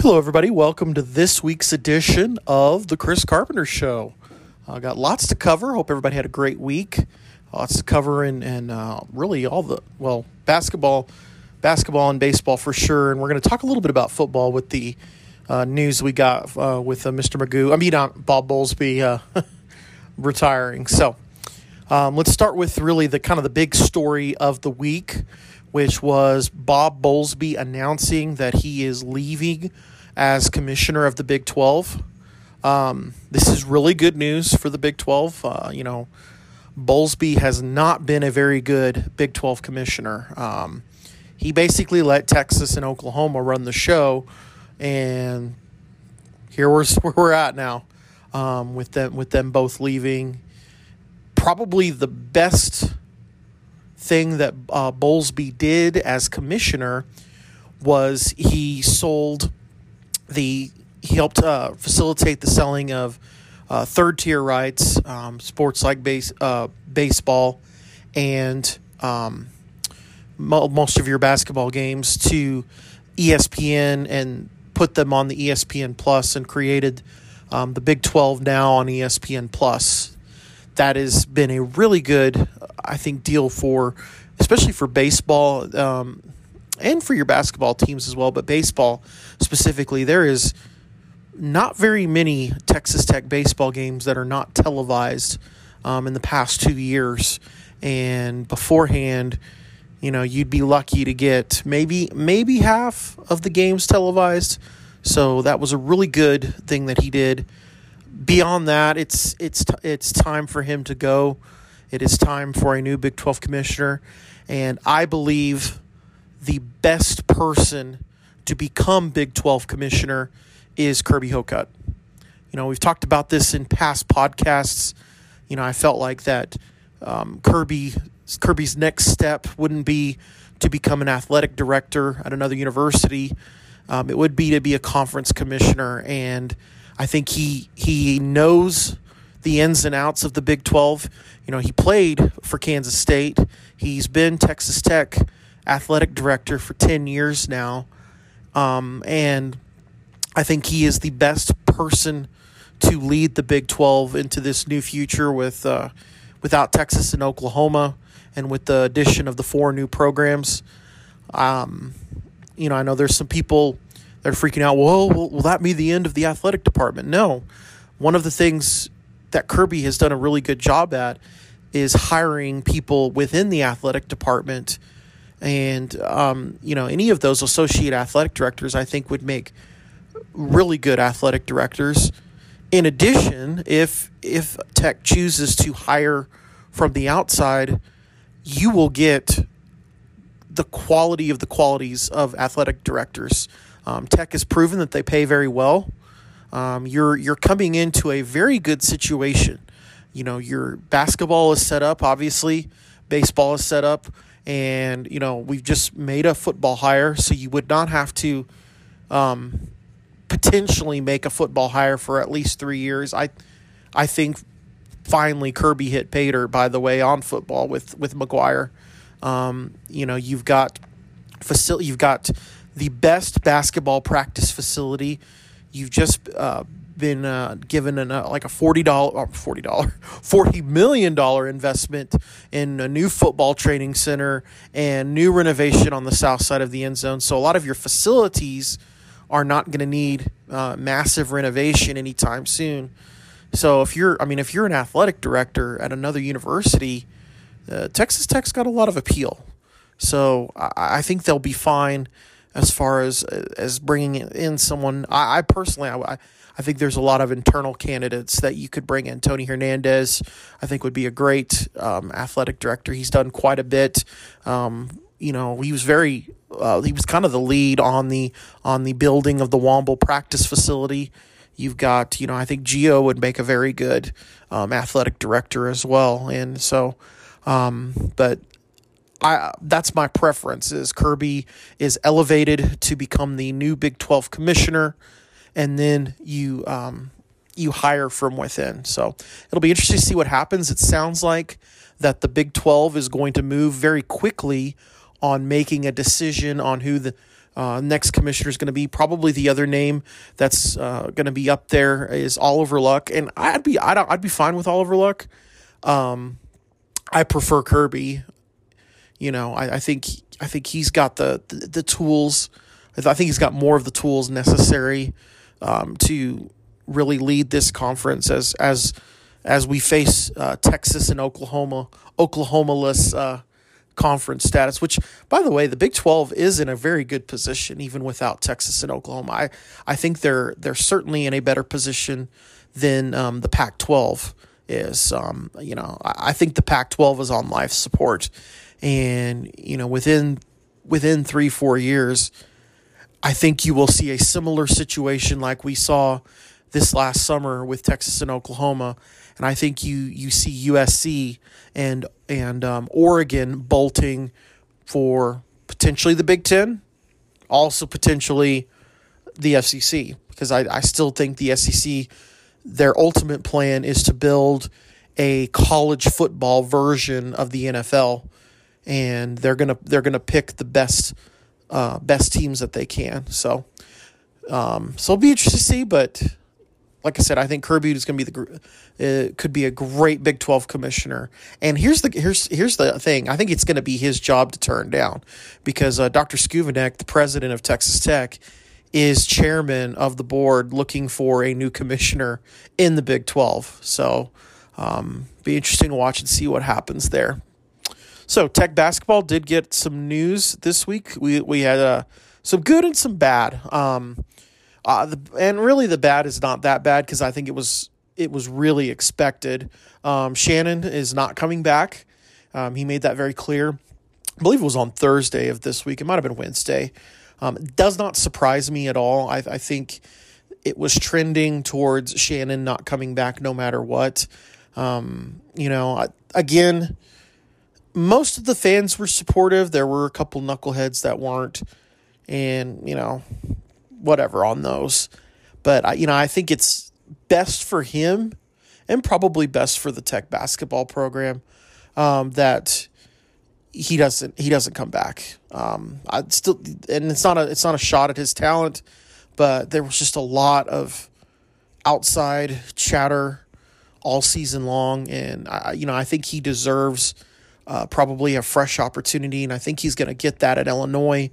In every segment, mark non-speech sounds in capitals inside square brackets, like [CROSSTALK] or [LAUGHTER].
Hello, everybody. Welcome to this week's edition of the Chris Carpenter Show. I uh, got lots to cover. Hope everybody had a great week. Lots to cover and, uh, really all the well basketball, basketball and baseball for sure. And we're going to talk a little bit about football with the uh, news we got uh, with uh, Mr. Magoo. I mean, uh, Bob Bowlesby [LAUGHS] retiring. So um, let's start with really the kind of the big story of the week, which was Bob Bowlesby announcing that he is leaving as commissioner of the Big 12. Um, this is really good news for the Big 12. Uh, you know, Bowlesby has not been a very good Big 12 commissioner. Um, he basically let Texas and Oklahoma run the show, and here we're [LAUGHS] where we're at now, um, with them with them both leaving. Probably the best thing that uh, Bowlesby did as commissioner was he sold the he helped uh, facilitate the selling of uh, third tier rights, um, sports like base uh, baseball, and um, mo- most of your basketball games to ESPN and put them on the ESPN Plus and created um, the Big Twelve now on ESPN Plus. That has been a really good, I think, deal for, especially for baseball. Um, and for your basketball teams as well, but baseball specifically, there is not very many Texas Tech baseball games that are not televised um, in the past two years. And beforehand, you know, you'd be lucky to get maybe maybe half of the games televised. So that was a really good thing that he did. Beyond that, it's it's it's time for him to go. It is time for a new Big 12 commissioner, and I believe the best person to become Big 12 commissioner is Kirby Hocutt. You know, we've talked about this in past podcasts. You know, I felt like that um, Kirby Kirby's next step wouldn't be to become an athletic director at another university. Um, it would be to be a conference commissioner, and I think he he knows the ins and outs of the Big Twelve. You know, he played for Kansas State. He's been Texas Tech athletic director for 10 years now. Um, and I think he is the best person to lead the Big 12 into this new future with uh, without Texas and Oklahoma and with the addition of the four new programs. Um, you know, I know there's some people that are freaking out. Well, will, will that be the end of the athletic department? No. One of the things that Kirby has done a really good job at is hiring people within the athletic department – and um, you know any of those associate athletic directors I think would make really good athletic directors. In addition, if if Tech chooses to hire from the outside, you will get the quality of the qualities of athletic directors. Um, Tech has proven that they pay very well. Um, you're you're coming into a very good situation. You know your basketball is set up, obviously. Baseball is set up and you know we've just made a football hire, so you would not have to um, potentially make a football hire for at least three years. I I think finally Kirby hit Pater by the way on football with with McGuire. Um, you know you've got facility, you've got the best basketball practice facility. You've just uh, been uh, given an, uh, like a forty dollar, uh, forty dollar, [LAUGHS] forty million dollar investment in a new football training center and new renovation on the south side of the end zone. So a lot of your facilities are not going to need uh, massive renovation anytime soon. So if you're, I mean, if you're an athletic director at another university, uh, Texas Tech's got a lot of appeal. So I, I think they'll be fine as far as as bringing in someone. I, I personally, I, I think there's a lot of internal candidates that you could bring in. Tony Hernandez, I think, would be a great um, athletic director. He's done quite a bit. Um, you know, he was very, uh, he was kind of the lead on the on the building of the Womble practice facility. You've got, you know, I think Geo would make a very good um, athletic director as well, and so, um, but I that's my preference. Is Kirby is elevated to become the new Big Twelve commissioner and then you um, you hire from within. So it'll be interesting to see what happens. It sounds like that the Big 12 is going to move very quickly on making a decision on who the Uh, next commissioner is going to be probably the other name that's uh, going to be up there is Oliver Luck, and I'd be I'd, I'd be fine with Oliver Luck. Um, I prefer Kirby. You know, I, I think I think he's got the, the, the tools. I think he's got more of the tools necessary um, to really lead this conference as as as we face uh, Texas and Oklahoma Oklahoma-less uh, conference status. Which, by the way, the Big Twelve is in a very good position even without Texas and Oklahoma. I I think they're they're certainly in a better position than um, the Pac-12 is. Um, you know, I, I think the Pac-12 is on life support, and you know within within three four years. I think you will see a similar situation like we saw this last summer with Texas and Oklahoma, and I think you you see USC and and um, Oregon bolting for potentially the Big Ten, also potentially the SEC because I, I still think the SEC their ultimate plan is to build a college football version of the NFL, and they're gonna they're gonna pick the best uh, best teams that they can. So, um, so it'll be interesting to see. But like I said, I think Kirby is to be the uh, could be a great Big Twelve commissioner. And here's the here's here's the thing. I think it's to be his job to turn down because uh, Dr. Schovanec, the president of Texas Tech, is chairman of the board looking for a new commissioner in the Big Twelve. So, um, be interesting to watch and see what happens there. So Tech basketball did get some news this week. We we had uh, some good and some bad. Um, uh, the, and really the bad is not that bad because I think it was it was really expected. Um, Shannon is not coming back. Um, he made that very clear. I believe it was on Thursday of this week. It might have been Wednesday. Um, it does not surprise me at all. I, I think it was trending towards Shannon not coming back no matter what. Um, you know, I, again, most of the fans were supportive. There were a couple knuckleheads that weren't, and you know, whatever on those. But I, you know, I think it's best for him, and probably best for the Tech basketball program um, that he doesn't he doesn't come back. Um, I still, and it's not a it's not a shot at his talent, but there was just a lot of outside chatter all season long, and I, you know, I think he deserves uh, probably a fresh opportunity, and I think he's going to get that at Illinois.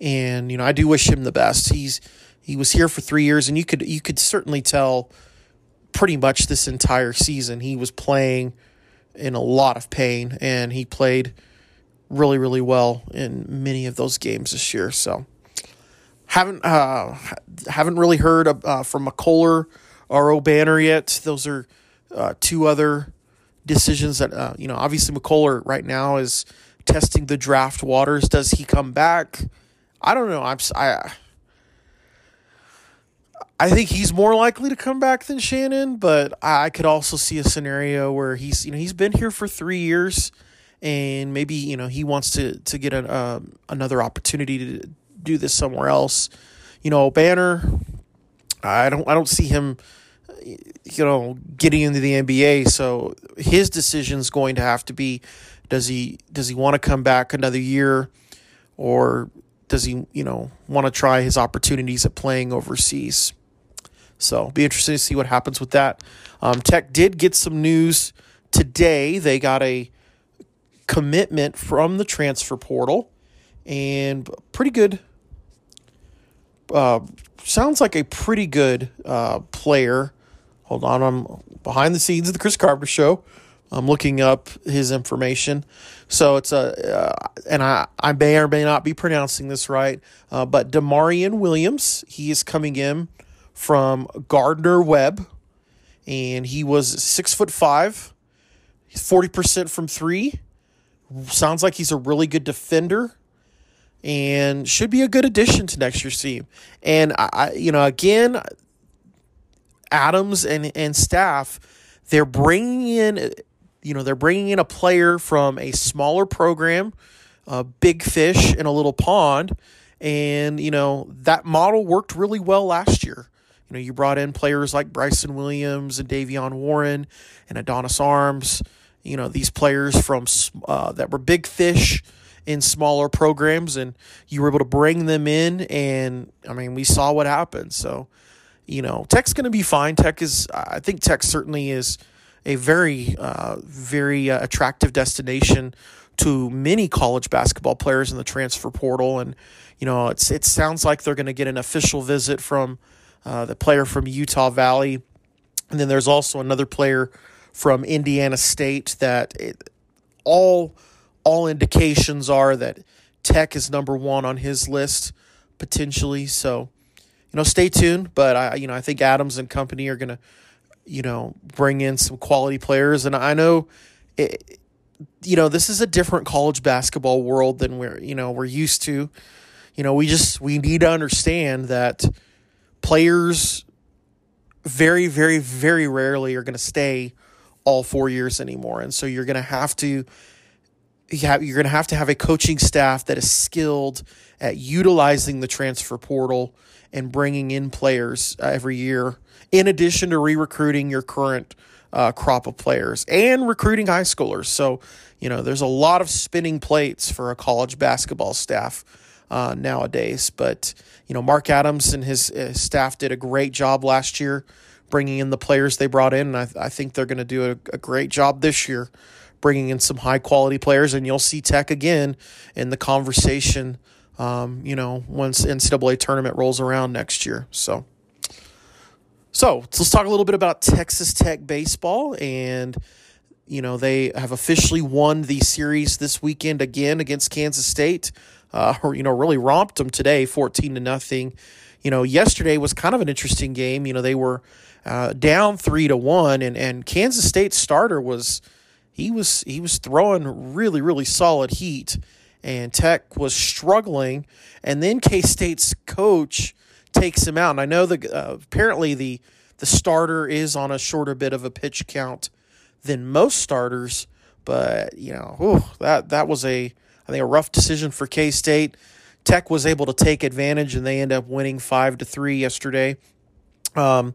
And you know, I do wish him the best. He's he was here for three years, and you could you could certainly tell pretty much this entire season he was playing in a lot of pain, and he played really really well in many of those games this year. So haven't uh, haven't really heard uh, from McCullar or Obanor yet. Those are uh, two other decisions that uh, you know obviously McCullar right now is testing the draft waters. Does he come back? I don't know. I'm I. I think he's more likely to come back than Shannon, but I could also see a scenario where he's you know he's been here for three years, and maybe you know he wants to to get a, uh, another opportunity to do this somewhere else. You know, Banner, I don't I don't see him you know, getting into the NBA. So his decision is going to have to be does he does he want to come back another year or does he, you know, want to try his opportunities at playing overseas? So be interesting to see what happens with that. Um, Tech did get some news today. They got a commitment from the transfer portal and pretty good uh, sounds like a pretty good uh, player Hold on, I'm behind the scenes of the Chris Carpenter Show. I'm looking up his information. So it's a, uh, and I, I may or may not be pronouncing this right, uh, but D'Maurian Williams, he is coming in from Gardner Webb, and he was six foot five, he's 40% from three. Sounds like he's a really good defender and should be a good addition to next year's team. And I, you know, again, Adams and, and staff, they're bringing in, you know, they're bringing in a player from a smaller program, a big fish in a little pond. And, you know, that model worked really well last year. You know, you brought in players like Bryson Williams and Davion Warren and Adonis Arms, you know, these players from uh, that were big fish in smaller programs, and you were able to bring them in. And I mean, we saw what happened. So, you know, Tech's going to be fine. Tech is, I think, Tech certainly is a very, uh, very uh, attractive destination to many college basketball players in the transfer portal. And you know, it's it sounds like they're going to get an official visit from uh, the player from Utah Valley, and then there's also another player from Indiana State that it, all all indications are that Tech is number one on his list potentially. So, you know, stay tuned. But I, you know, I think Adams and company are to, you know, bring in some quality players, and I know. It, you know, this is a different college basketball world than we're, you know, we're used to. You know, we just we need to understand that players very very very rarely are to stay all 4 years anymore. And so you're to have to you're going to have to have a coaching staff that is skilled at utilizing the transfer portal and bringing in players uh, every year in addition to re-recruiting your current uh, crop of players and recruiting high schoolers. So, you know, there's a lot of spinning plates for a college basketball staff uh, nowadays. But, you know, Mark Adams and his, his, staff did a great job last year bringing in the players they brought in. And I, I think they're going to do a, a great job this year bringing in some high quality players. And you'll see Tech again in the conversation, um, you know, once NCAA tournament rolls around next year. So, so let's talk a little bit about Texas Tech baseball. And, you know, they have officially won the series this weekend again against Kansas State. Uh, [LAUGHS] you know, really romped them today, 14 to nothing. You know, yesterday was kind of an interesting game. You know, they were uh, down three to one, and, and Kansas State starter was he was he was throwing really really solid heat, and Tech was struggling, and then K State's coach takes him out. And I know that uh, apparently the the starter is on a shorter bit of a pitch count than most starters, but you know, whew, that that was a I think a rough decision for K State. Tech was able to take advantage, and they end up winning five to three yesterday. Um,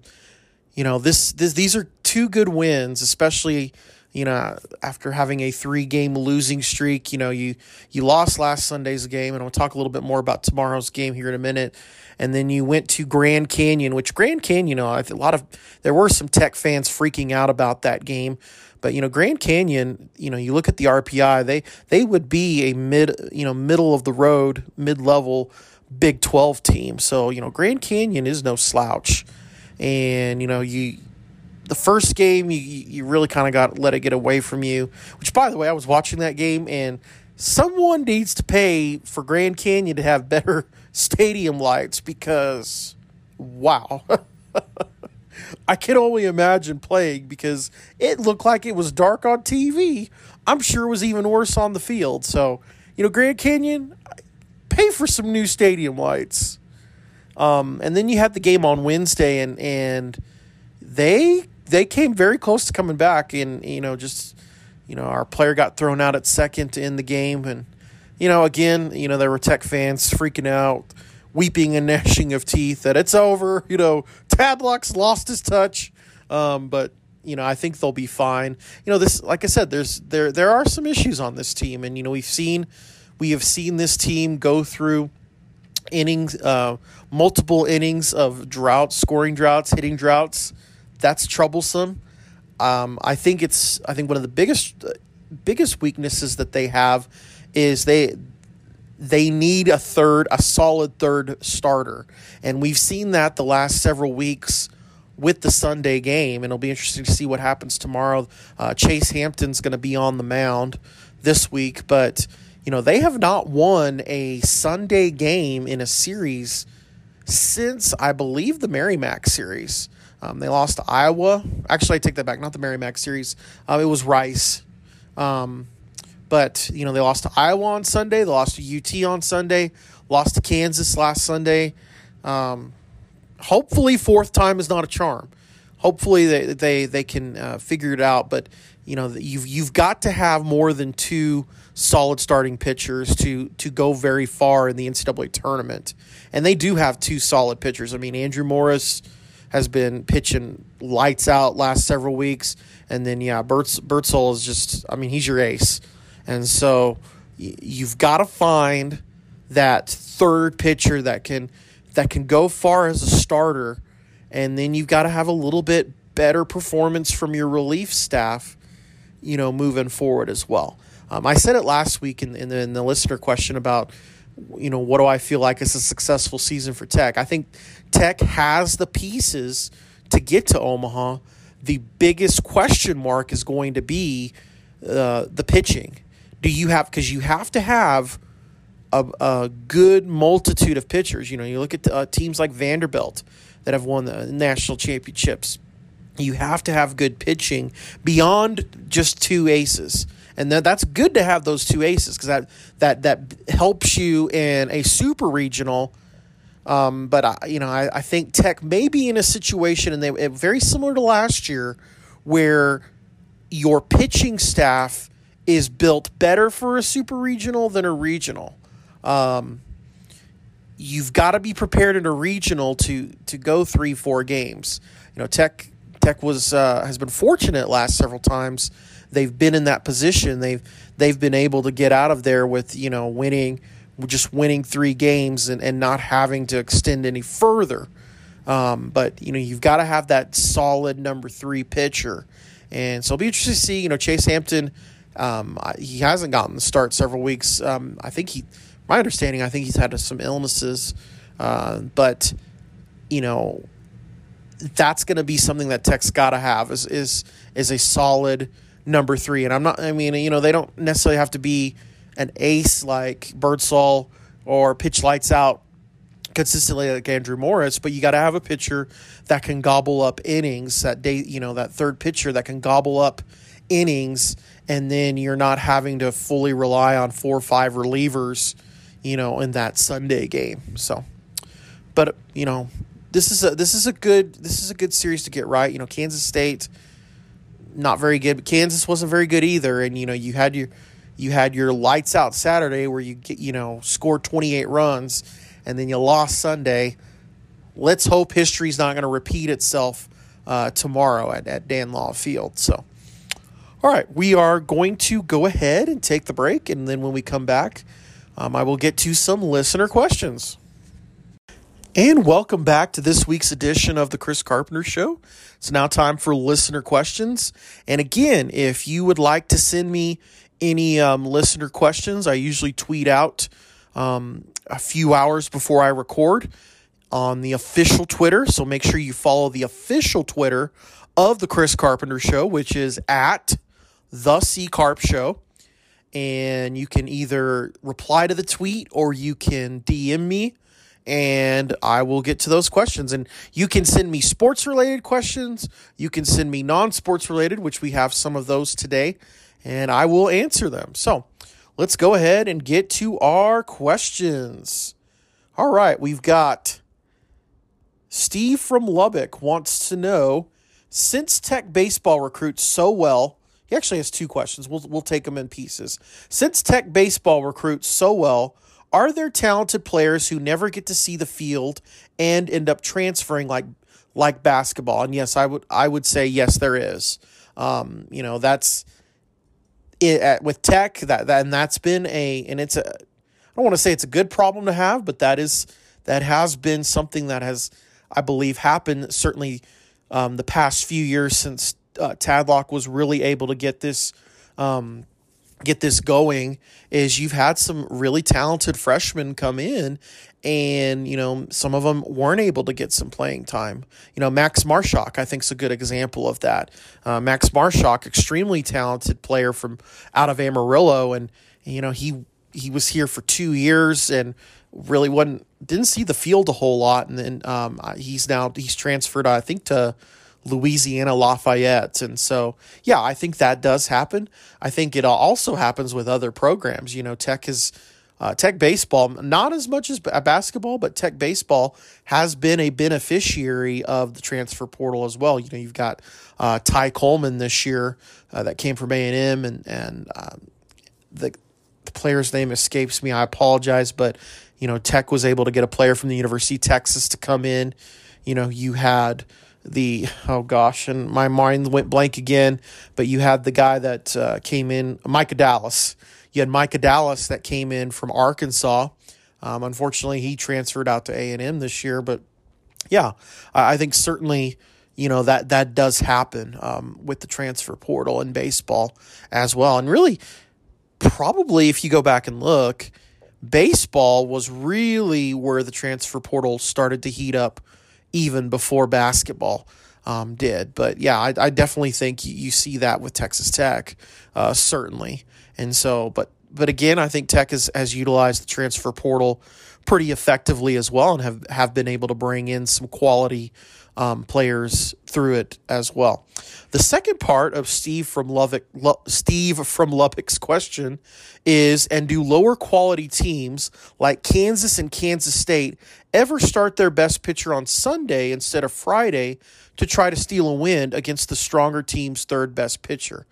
you know, this this these are two good wins, especially you know, after having a three game losing streak, you know, you you lost last Sunday's game, and I'll talk a little bit more about tomorrow's game here in a minute. And then you went to Grand Canyon, which Grand Canyon, you know, a lot of there were some Tech fans freaking out about that game, but you know, Grand Canyon, you know, you look at the RPI, they they would be a mid, you know, middle of the road, mid level Big Twelve team. So you know, Grand Canyon is no slouch, and you know you the first game you you really kind of got let it get away from you. Which, by the way, I was watching that game and someone needs to pay for Grand Canyon to have better [LAUGHS] stadium lights because wow. [LAUGHS] I can only imagine playing because it looked like it was dark on TV. I'm sure it was even worse on the field. So, you know, Grand Canyon, pay for some new stadium lights. Um, and then you had the game on Wednesday, and and they they came very close to coming back, and you know, just you know, our player got thrown out at second in the game, and you know, again, you know, there were Tech fans freaking out, weeping and [LAUGHS] gnashing of teeth that it's over. You know, Tadlock's lost his touch, um, but you know, I think they'll be fine. You know, this, like I said, there's there there are some issues on this team, and you know, we've seen we have seen this team go through innings, uh, multiple innings of droughts, scoring droughts, hitting droughts that's troublesome. Um, I think it's I think one of the biggest biggest weaknesses that they have is they they need a third a solid third starter, and we've seen that the last several weeks with the Sunday game, and it'll be interesting to see what happens tomorrow. Uh, Chase Hampton's going to be on the mound this week, but you know they have not won a Sunday game in a series since I believe the Merrimack series. Um, they lost to Iowa. Actually, I take that back. Not the Merrimack series. Uh, it was Rice. Um, but you know they lost to Iowa on Sunday. They lost to UT on Sunday. Lost to Kansas last Sunday. Um, hopefully, fourth time is not a charm. Hopefully, they they they can uh, figure it out. But you know you've you've got to have more than two solid starting pitchers to to go very far in the NCAA tournament. And they do have two solid pitchers. I mean, Andrew Morris has been pitching lights out last several weeks. And then, yeah, Bertz, Birdsall is just, I mean, he's your ace. And so, you've got to find that third pitcher that can that can go far as a starter, and then you've got to have a little bit better performance from your relief staff, you know, moving forward as well. Um, I said it last week in, in, the, in the listener question about, you know, what do I feel like is a successful season for Tech? I think Tech has the pieces to get to Omaha. The biggest question mark is going to be uh, the pitching. Do you have, because you have to have a, a, good multitude of pitchers. You know, you look at uh, teams like Vanderbilt that have won the national championships. You have to have good pitching beyond just two aces and that, that's good to have those two aces because that that that helps you in a super regional. Um, but I, you know, I, I think Tech may be in a situation, and they very similar to last year, where your pitching staff is built better for a super regional than a regional. Um, you've got to be prepared in a regional to to go three four games. You know, Tech Tech was uh, has been fortunate last several times they've been in that position. They've they've been able to get out of there with you know winning, just winning three games and, and not having to extend any further. Um, but you know you've got to have that solid number three pitcher, and so it'll be interesting to see. You know Chase Hampton, um, he hasn't gotten the start several weeks. Um, I think he, my understanding, I think he's had some illnesses, uh, but you know that's going to be something that Tech's got to have is is is a solid number three. And I'm not, I mean, you know, they don't necessarily have to be an ace like Birdsall or pitch lights out consistently like Andrew Morris, but you got to have a pitcher that can gobble up innings. That day, you know, that third pitcher that can gobble up innings, and then you're not having to fully rely on four or five relievers, you know, in that Sunday game. So, but you know, this is a this is a good this is a good series to get right. You know, Kansas State not very good. But Kansas wasn't very good either, and you know you had your you had your lights out Saturday where you get you know scored 28 runs, and then you lost Sunday. Let's hope history's not going to repeat itself uh, tomorrow at, at Dan Law Field. So, all right, we are going to go ahead and take the break, and then when we come back, um, I will get to some listener questions. And welcome back to this week's edition of the Chris Carpenter Show. It's now time for listener questions. And again, if you would like to send me any um, listener questions, I usually tweet out um, a few hours before I record on the official Twitter. So make sure you follow the official Twitter of the Chris Carpenter Show, which is at the C Carp Show. And you can either reply to the tweet or you can DM me and I will get to those questions. And you can send me sports related questions. You can send me non sports related, which we have some of those today, and I will answer them. So let's go ahead and get to our questions. All right, we've got Steve from Lubbock wants to know since Tech baseball recruits so well. He actually has two questions. We'll, we'll take them in pieces. Since Tech baseball recruits so well, are there talented players who never get to see the field and end up transferring like like basketball? And yes, I would I would say yes, there is. Um, you know, that's it at, with tech that, that and that's been a and it's a I don't want to say it's a good problem to have, but that is that has been something that has I believe happened certainly um, the past few years since uh, Tadlock was really able to get this um, get this going is you've had some really talented freshmen come in and you know some of them weren't able to get some playing time. You know max marshak i think is a good example of that. Uh, max marshak extremely talented player from out of amarillo and you know he he was here for two years and really wasn't didn't see the field a whole lot. And then um, he's now he's transferred i think to Louisiana Lafayette. And so, yeah, I think that does happen. I think it also happens with other programs. You know, Tech is. Uh, tech baseball, not as much as basketball, but Tech baseball has been a beneficiary of the transfer portal as well. You know, you've got uh, Ty Coleman this year uh, that came from A and M, and and um, the the player's name escapes me. I apologize, but you know, Tech was able to get a player from the University of Texas to come in. You know, you had the oh gosh, and my mind went blank again. But you had the guy that uh, came in, Micah Dallas. you had Micah Dallas that came in from Arkansas. Um, unfortunately, he transferred out to A and M this year, but yeah, I, think certainly you know that that does happen um, with the transfer portal in baseball as well. And really, probably if you go back and look, baseball was really where the transfer portal started to heat up even before basketball um, did. But yeah, I, I definitely think you, you, see that with Texas Tech, uh, certainly. And so, but but again, I think Tech has, has utilized the transfer portal pretty effectively as well and have, have been able to bring in some quality um, players through it as well. The second part of Steve from Lubbock, Steve from Lubbock's question is: And do lower quality teams like Kansas and Kansas State ever start their best pitcher on Sunday instead of Friday to try to steal a win against the stronger team's third best pitcher?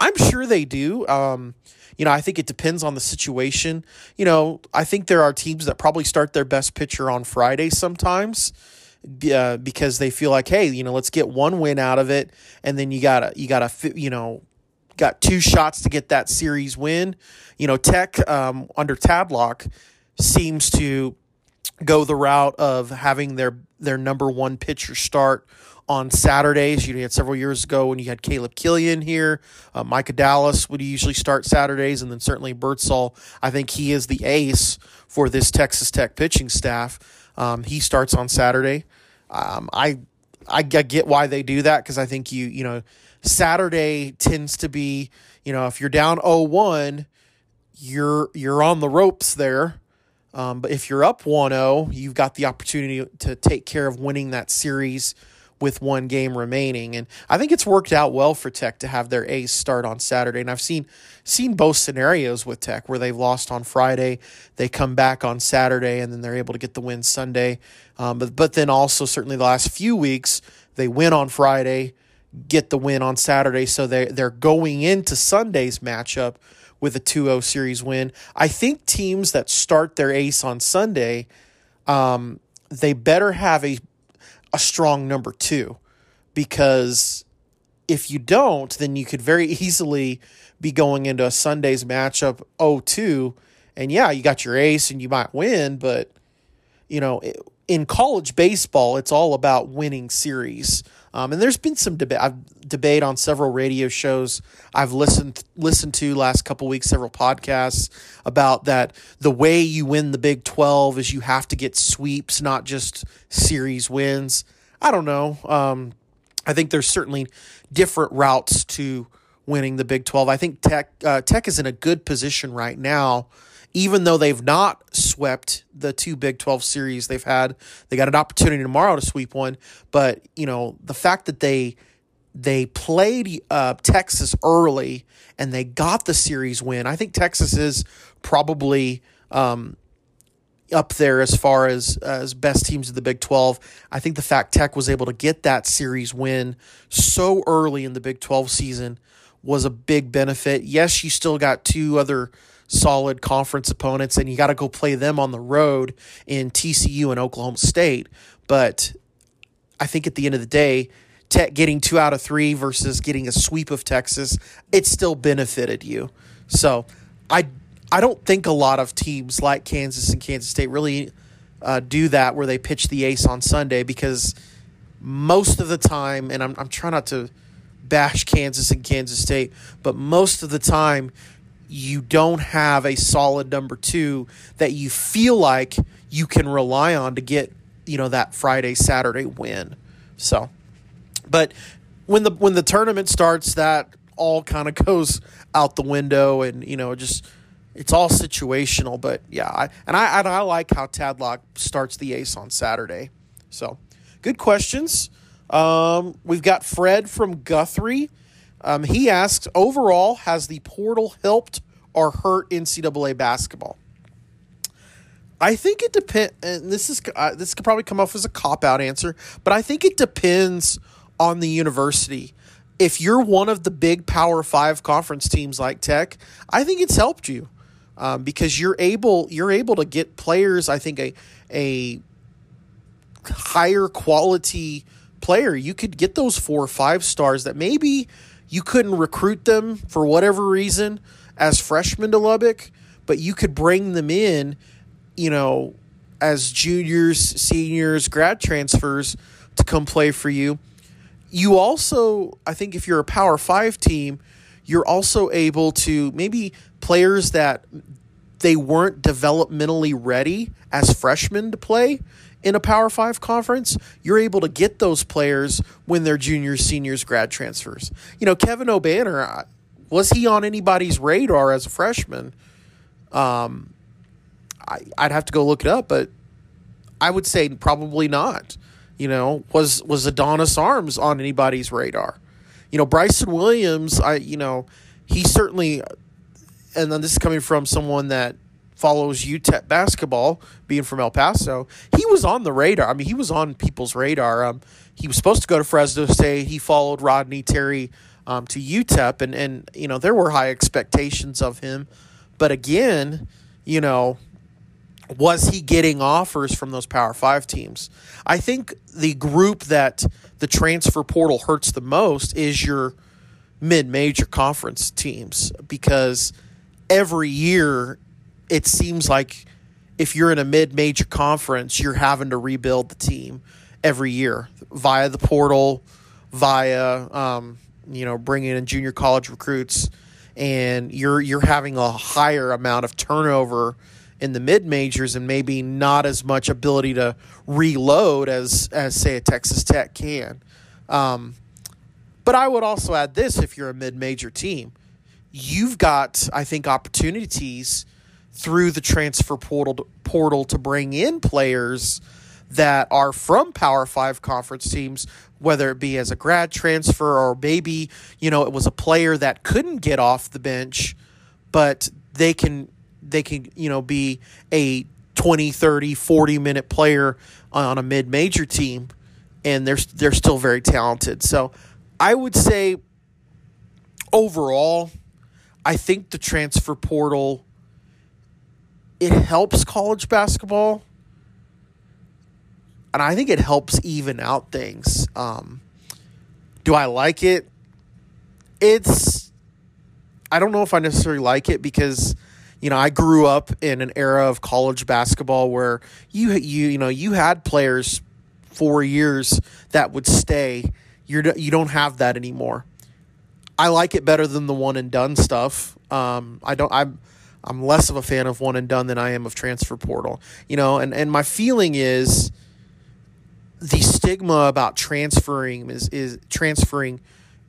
I'm sure they do. Um, you know, I think it depends on the situation. You know, I think there are teams that probably start their best pitcher on Friday sometimes uh, because they feel like, hey, you know, let's get one win out of it, and then you gotta you gotta you know got two shots to get that series win. You know, Tech um, under Tadlock seems to go the route of having their their number one pitcher start on Saturdays. You had several years ago when you had Caleb Killian here. Uh, Micah Dallas would usually start Saturdays, and then certainly Birdsall. I think he is the ace for this Texas Tech pitching staff. Um, he starts on Saturday. Um, I I get why they do that because I think you you know Saturday tends to be you know if you're down 0-1, you're you're on the ropes there. Um, but if you're up 1-0, you've got the opportunity to take care of winning that series with one game remaining. And I think it's worked out well for Tech to have their ace start on Saturday. And I've seen seen both scenarios with Tech where they've lost on Friday, they come back on Saturday, and then they're able to get the win Sunday. Um, but but then also certainly the last few weeks they win on Friday, get the win on Saturday, so they they're going into Sunday's matchup with a 2-0 series win. I think teams that start their ace on Sunday, um, they better have a a strong number two because if you don't, then you could very [LAUGHS] easily be going into a Sunday's matchup 0-2 and yeah, you got your ace and you might win, but you know, in college baseball, it's all about winning series. Um, and there's been some debate. I've debate on several radio shows I've listened listened to last couple weeks, several podcasts about that. The way you win the Big Twelve is you have to get sweeps, not just series wins. I don't know. Um, I think there's certainly different routes to winning the Big Twelve. I think Tech uh, Tech is in a good position right now even though they've not swept the two Big 12 series they've had, they got an opportunity tomorrow to sweep one. But, you know, the fact that they they played uh, Texas early and they got the series win, I think Texas is probably um, up there as far as as best teams of the Big 12. I think the fact Tech was able to get that series win so early in the Big 12 season was a big benefit. Yes, you still got two other solid conference opponents, and you got to go play them on the road in TCU and Oklahoma State. But I think at the end of the day, Tech getting two out of three versus getting a sweep of Texas, it still benefited you. So I I don't think a lot of teams like Kansas and Kansas State really uh, do that where they pitch the ace on Sunday because most of the time, and I'm, I'm trying not to bash Kansas and Kansas State, but most of the time you don't have a solid number two that you feel like you can rely on to get you know that Friday Saturday win. So, but when the when the tournament starts, that all kind of [LAUGHS] goes out the window, and you know just it's all situational. But yeah, I, and I and I like how Tadlock starts the ace on Saturday. So, good questions. Um, we've got Fred from Guthrie. Um, he asks, overall, has the portal helped or hurt NCAA basketball? I think it depends, and this is uh, this could probably come off as a cop out answer, but I think it depends on the university. If you're one of the big Power Five conference teams like Tech, I think it's helped you um, because you're able you're able to get players. I think a a higher quality player. You could get those four or five stars that maybe you couldn't recruit them for whatever reason as freshmen to Lubbock, but you could bring them in, you know, as juniors, seniors, grad transfers to come play for you. You also, I think, if you're a Power Five team, you're also able to maybe players that they weren't developmentally ready as freshmen to play in a Power Five conference, you're able to get those players when they're juniors, seniors, grad transfers. You know, Kevin Obanor, was he on anybody's radar as a freshman? Um, I, I'd have to go look it up, but I would say probably not. You know, was was Adonis Arms on anybody's radar? You know, Bryson Williams, I you know, he certainly and then this is coming from someone that follows UTEP basketball, being from El Paso, he was on the radar. I mean, he was on people's radar. Um, he was supposed to go to Fresno State. He followed Rodney Terry um, to UTEP, and and you know there were high expectations of him, but again, you know, was he getting offers from those Power Five teams? I think the group that the transfer portal hurts the most is your mid-major conference teams because every year it seems like if you're in a mid-major conference, you're having to rebuild the team every year via the portal, via um, you know bringing in junior college recruits, and you're you're having a higher amount of turnover in the mid majors and maybe not as much ability to reload as as say a Texas Tech can. Um, but I would also add this: if you're a mid major team, you've got I think opportunities through the transfer portal to, portal to bring in players that are from Power 5 conference teams whether it be as a grad transfer or maybe you know it was a player that couldn't get off the bench but they can they can you know be a 20 30 40 minute player on a mid-major team and they're they're still very talented. So i would say overall i think the transfer portal it helps college basketball, and I think it helps even out things. Um, do I like it? It's I don't know if I necessarily like it because you know I grew up in an era of college basketball where you you you know you had players four years that would stay. You're you don't have that anymore. I like it better than the one and done stuff. Um, I don't. I'm I'm less of a fan of one and done than I am of transfer portal. You know, and, and my feeling is the stigma about transferring is, is transferring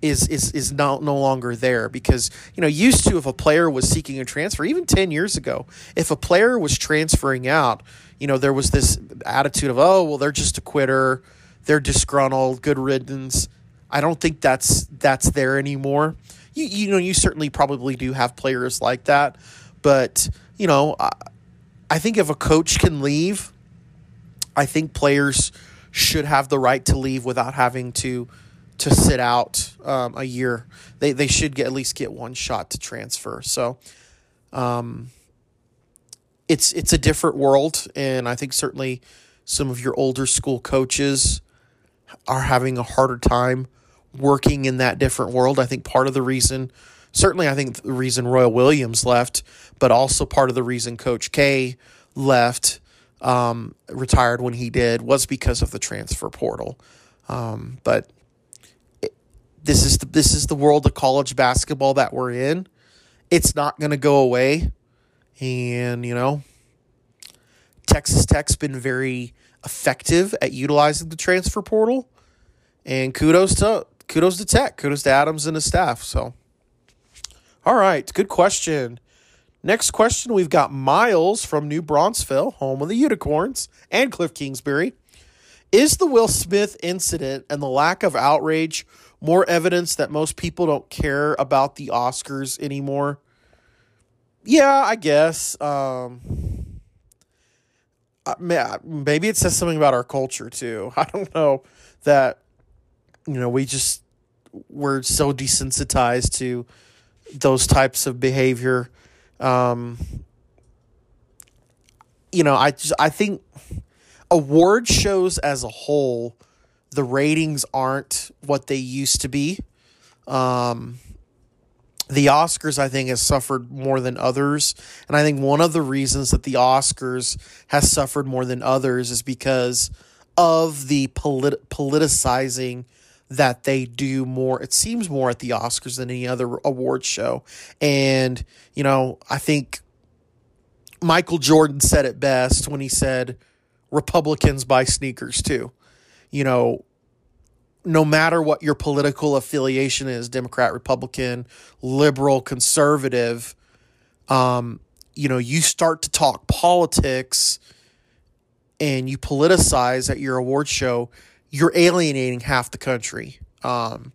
is is is no, no longer there because you know used to if a player was seeking a transfer even 10 years ago if a player was transferring out you know there was this attitude of oh well they're just a quitter they're disgruntled good riddance i don't think that's that's there anymore you you know you certainly probably do have players like that but, you know, I, I think if a coach can leave, I think players should have the right to leave without having to to sit out um, a year. They they should get at least get one shot to transfer. So, um, it's it's a different world, and I think certainly some of your older school coaches are having a harder time working in that different world. I think part of the reason certainly I think the reason Roy Williams left, but also part of the reason Coach K left, um, retired when he did, was because of the transfer portal. Um, but this is the, this is the world of college basketball that we're in. It's not going to go away, and you know, Texas Tech's been very effective at utilizing the transfer portal, and kudos to kudos to Tech, kudos to Adams and his staff. So. All right, good question. Next question, we've got Miles from New Braunfels, home of the Unicorns, and Cliff Kingsbury. Is the Will Smith incident and the lack of outrage more evidence that most people don't care about the Oscars anymore? Yeah, I guess. Um, maybe it says something about our culture too. [LAUGHS] I don't know that you know we just we're so desensitized to those types of behavior. Um, you know, I just, I think award shows as a whole, the ratings aren't what they used to be. Um, the Oscars, I think, has suffered more than others. And I think one of the reasons that the Oscars has suffered more than others is because of the polit- politicizing that they do more, it seems more at the Oscars than any other award show. And, you know, I think Michael Jordan said it best when he said, Republicans buy sneakers too. You know, no matter what your political affiliation is Democrat, Republican, liberal, conservative um, you know, you start to talk politics and you politicize at your award show, you're alienating half the country. Um,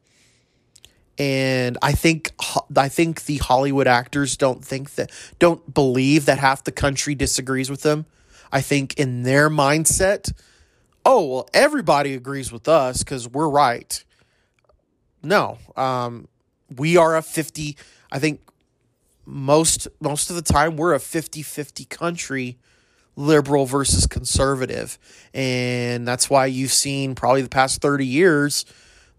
and I think I think the Hollywood actors don't think that don't believe that half the country disagrees with them. I think in their mindset, oh, well, everybody agrees with us because we're right. No, um, we are a 50, I think most most of the time we're a 50-50 country liberal versus conservative and that's why you've seen probably the past 30 years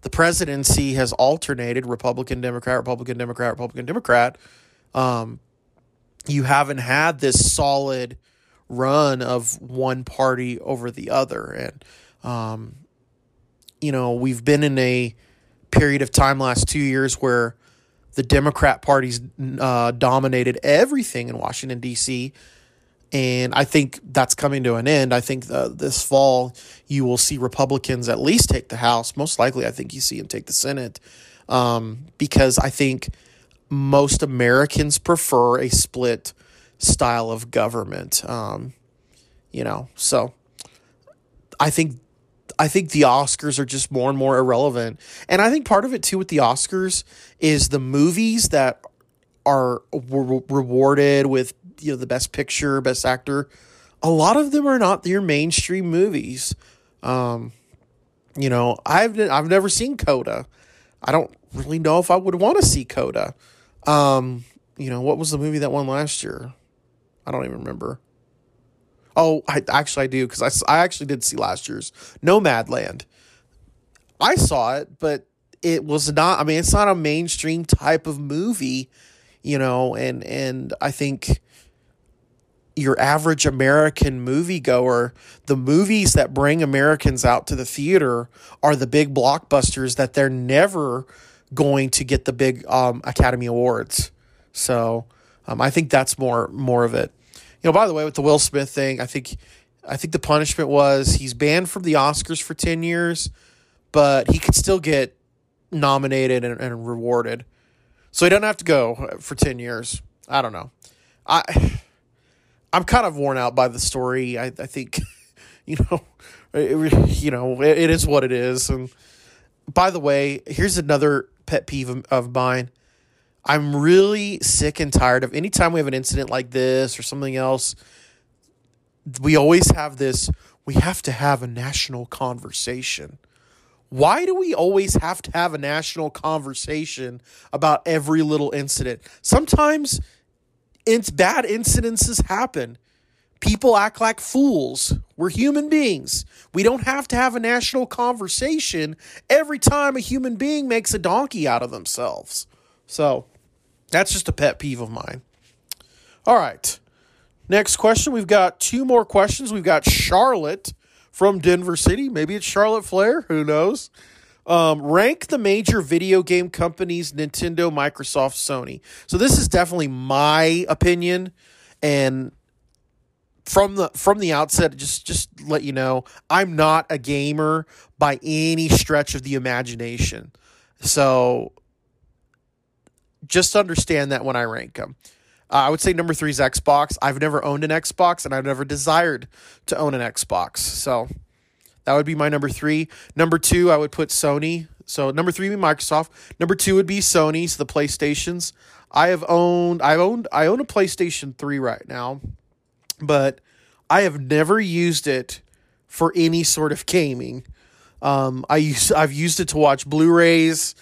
the presidency has alternated republican democrat republican democrat republican democrat um, you haven't had this solid run of one party over the other. And, um, you know, we've been in a period of time last two years where the Democrat party's uh, dominated everything in Washington, D.C. And I think that's coming to an end. I think uh, this fall you will see Republicans at least take the House. Most likely, I think you see them take the Senate um, because I think most Americans prefer a split style of government. Um, you know, so I think I think the Oscars are just more and more irrelevant, and I think part of it too with the Oscars is the movies that are re- rewarded with you know the best picture, best actor. A lot of them are not your mainstream movies. Um, you know, I've I've never seen Coda. I don't really know if I would want to see Coda. Um, you know, what was the movie that won last year? I don't even remember. Oh, I actually I do because I, I actually did see last year's Nomadland. I saw it, but it was not. I mean, it's not a mainstream type of movie, you know. And and I think your average American moviegoer, the movies that bring Americans out to the theater are the big blockbusters that they're never going to get the big um, Academy Awards. So um, I think that's more more of it you know, by the way, with the Will Smith thing, I think I think the punishment was he's banned from the Oscars for 10 years, but he could still get nominated and, and rewarded. So he doesn't have to go for 10 years. I don't know. I I'm kind of worn out by the story. I, I think, [LAUGHS] you know, it, you know, it, it is what it is. And by the way, here's another pet peeve of, of mine. I'm really sick and tired of anytime we have an incident like this or something else, we always have this, we have to have a national conversation. Why do we always have to have a national conversation about every little incident? Sometimes it's bad incidences happen. People act like fools. We're human beings. We don't have to have a national conversation every time a human being makes a donkey out of themselves. So, that's just a pet peeve of mine. All right. Next question. We've got two more questions. We've got Charlotte from Denver City. Maybe it's Charlotte Flair. Who knows? Um, rank the major video game companies Nintendo, Microsoft, Sony. So this is definitely my opinion. And from the from the outset, just just let you know, I'm not a gamer by any stretch of the imagination. So just understand that when I rank them. Uh, I would say number three is Xbox. I've never owned an Xbox and I've never desired to own an Xbox. So that would be my number three. Number two, I would put Sony. So number three would be Microsoft. Number two would be Sony's, the PlayStations. I have owned I owned I own a PlayStation 3 right now, but I have never used it for any sort of gaming. Um, I use I've used it to watch Blu-rays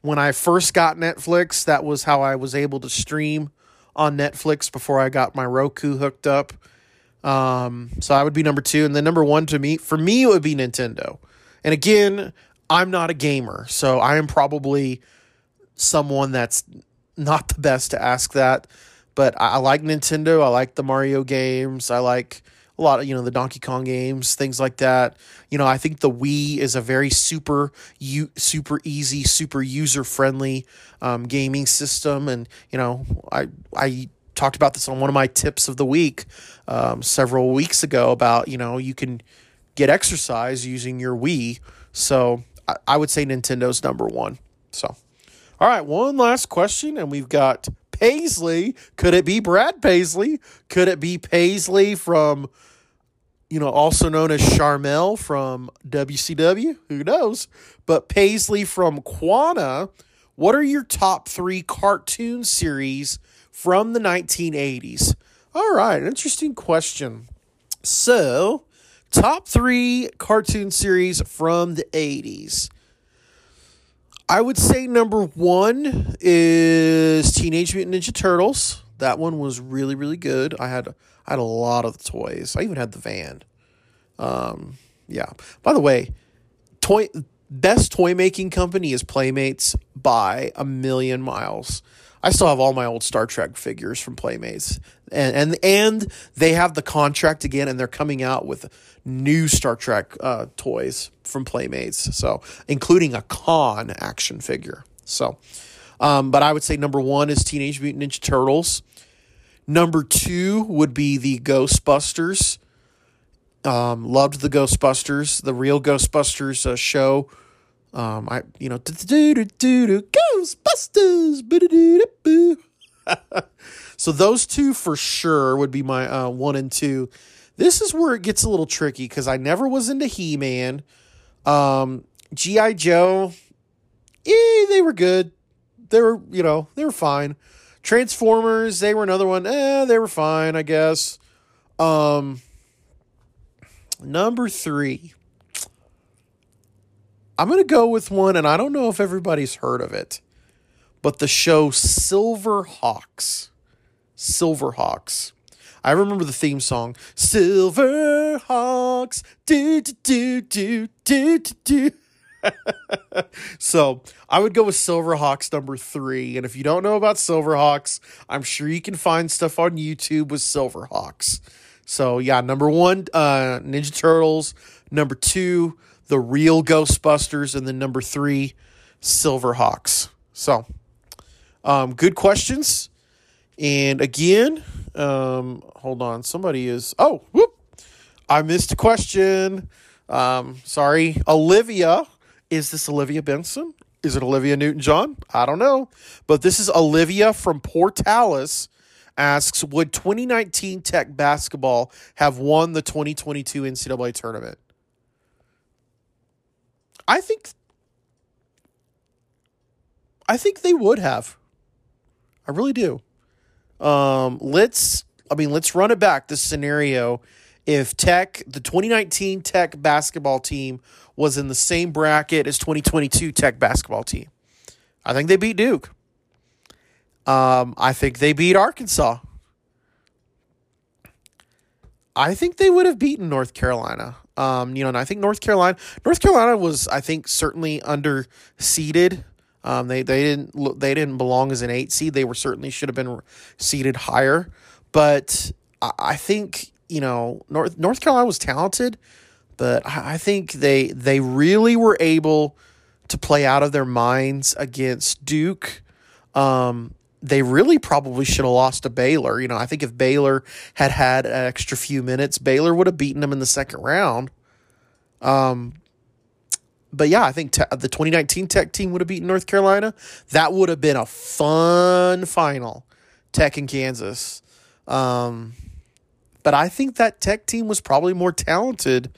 when I first got Netflix, that was how I was able to stream on Netflix before I got my Roku hooked up. Um, so I would be number two, and then number one to me for me it would be Nintendo. And again, I'm not a gamer, so I am probably someone that's not the best to ask that, but I, I like Nintendo. I like the Mario games. I like a lot of you know the Donkey Kong games, things like that. You know, I think the Wii is a very super you super easy, super user friendly um, gaming system, and you know, I I talked about this on one of my tips of the week um, several weeks ago about you know you can get exercise using your Wii. So I, I would say Nintendo's number one. So, all right, one last question, and we've got Paisley. Could it be Brad Paisley? Could it be Paisley from, you know, also known as Sharmell from WCW? Who knows? But Paisley from Quanah. What are your top three cartoon series from the 1980s? All right, interesting question. So, top three cartoon series from the 80s. I would say number one is Teenage Mutant Ninja Turtles. That one was really, really good. I had I had a lot of the toys. I even had the van. Um, yeah. By the way, toy best toy making company is Playmates by a million miles. I still have all my old Star Trek figures from Playmates, and and and they have the contract again, and they're coming out with new Star Trek uh, toys from Playmates, so including a Khan action figure. So, um, but I would say number one is Teenage Mutant Ninja Turtles. Number two would be the Ghostbusters. Um, loved the Ghostbusters, the real Ghostbusters uh, show um, I you know Ghostbusters. [LAUGHS] so those two for sure would be my uh, one and two. This is where it gets a little tricky because I never was into He Man. Um, GI Joe, eh, they were good. They were you know they were fine. Transformers, they were another one. Eh, they were fine, I guess. Um, number three. I'm going to go with one, and I don't know if everybody's heard of it, but the show Silverhawks. Silverhawks. I remember the theme song Silverhawks. Do, do, do, do, do, do, do. [LAUGHS] so I would go with Silverhawks number three. And if you don't know about Silverhawks, I'm sure you can find stuff on YouTube with Silverhawks. So yeah, number one, uh, Ninja Turtles. Number two, the real Ghostbusters, and then number three, Silverhawks. So, um, good questions. And again, um, hold on, somebody is. Oh, whoop! I missed a question. Um, sorry, Olivia. Is this Olivia Benson? Is it Olivia Newton John? I don't know. But this is Olivia from Portales asks Would 2019 Tech basketball have won the 2022 NCAA tournament? I think I think they would have. I really do. Um, let's I mean, let's run it back this scenario. If Tech, the 2019 Tech basketball team was in the same bracket as 2022 Tech basketball team. I think they beat Duke. Um, I think they beat Arkansas. I think they would have beaten North Carolina. Um, you know, and I think North Carolina, North Carolina was, I think, certainly under seeded. Um, they they didn't they didn't belong as an eight seed. They were certainly should have been seeded higher. But I, I think you know North North Carolina was talented, but I, I think they they really were able to play out of their minds against Duke. Um, they really probably should have lost to Baylor. You know, I think if Baylor had had an extra few minutes, Baylor would have beaten them in the second round. Um, but yeah, I think te- the 2019 Tech team would have beaten North Carolina. That would have been a fun final, Tech and Kansas. Um, but I think that Tech team was probably more talented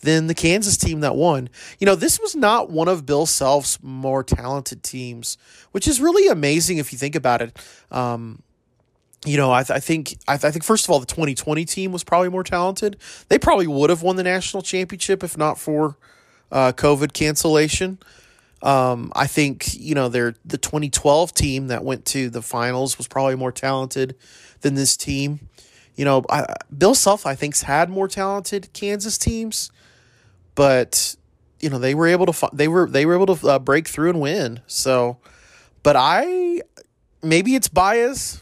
than the Kansas team that won. You know, this was not one of Bill Self's more talented teams, which is really amazing if you think about it. Um, you know, I, th- I think I, th- I think first of all, the 2020 team was probably more talented. They probably would have won the national championship if not for uh, COVID cancellation. Um, I think you know their the 2012 team that went to the finals was probably more talented than this team. You know, I, Bill Self I think's had more talented Kansas teams but you know they were able to they were they were able to uh, break through and win. So, but I maybe it's bias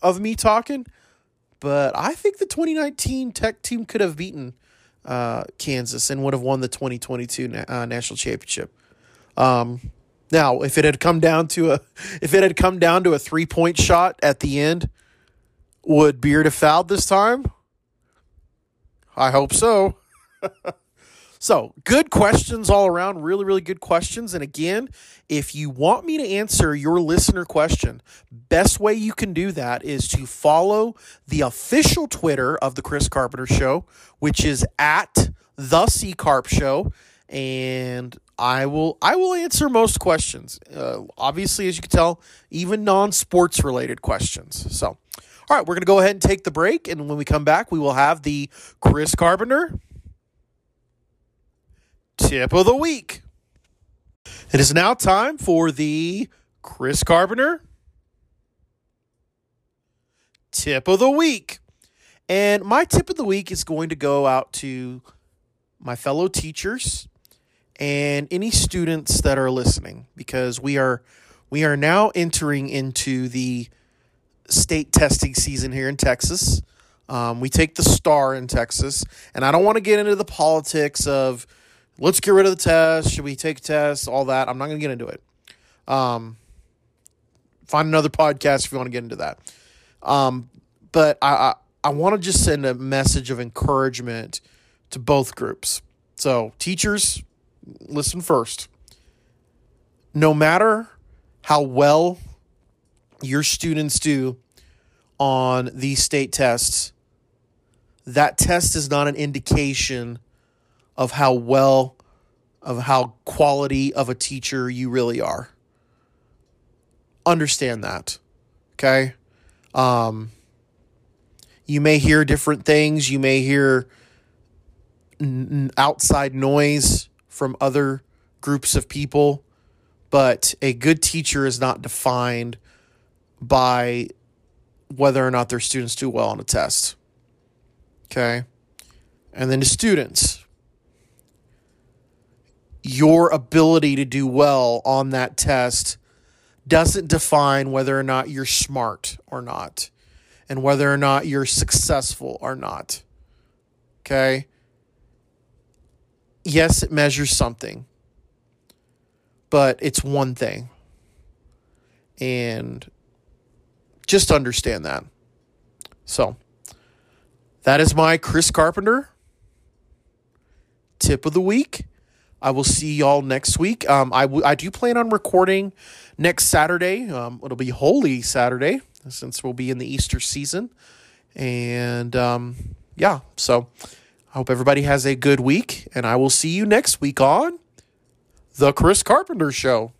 of me talking, but I think the 2019 Tech team could have beaten uh, Kansas and would have won the 2022 na- uh, national championship. Um, now, if it had come down to a if it had come down to a three point shot at the end, would Beard have fouled this time? I hope so. [LAUGHS] so, good questions all around. Really, really good questions. And again, if you want me to answer your listener question, best way you can do that is to follow the official Twitter of the Chris Carpenter Show, which is at the C Carp Show, and I will I will answer most questions. Uh, obviously, as you can tell, even non sports related questions. So. All right, we're going to go ahead and take the break. And when we come back, we will have the Chris Carpenter tip of the week. It is now time for the Chris Carpenter tip of the week. And my tip of the week is going to go out to my fellow teachers and any students that are listening because we are we are now entering into the state testing season here in Texas. Um, we take the STAAR in Texas, and I don't want to get into the politics of let's get rid of the test. Should we take tests? All that. I'm not going to get into it. Um, find another podcast if you want to get into that. Um, but I, I, I want to just send a message of encouragement to both groups. So, teachers, listen first. No matter how well your students do on these state tests, that test is not an indication of how well, of how quality of a teacher you really are. Understand that. Okay. Um, you may hear different things. You may hear n- outside noise from other groups of people, but a good teacher is not defined by whether or not their students do well on a test. Okay. And then the students, your ability to do well on that test doesn't define whether or not you're smart or not and whether or not you're successful or not. Okay. Yes, it measures something, but it's one thing. And just understand that. So, that is my Chris Carpenter tip of the week. I will see y'all next week. Um, I, w- I do plan on recording next Saturday. Um, it'll be Holy Saturday since we'll be in the Easter season. And um, yeah, so I hope everybody has a good week. And I will see you next week on The Chris Carpenter Show.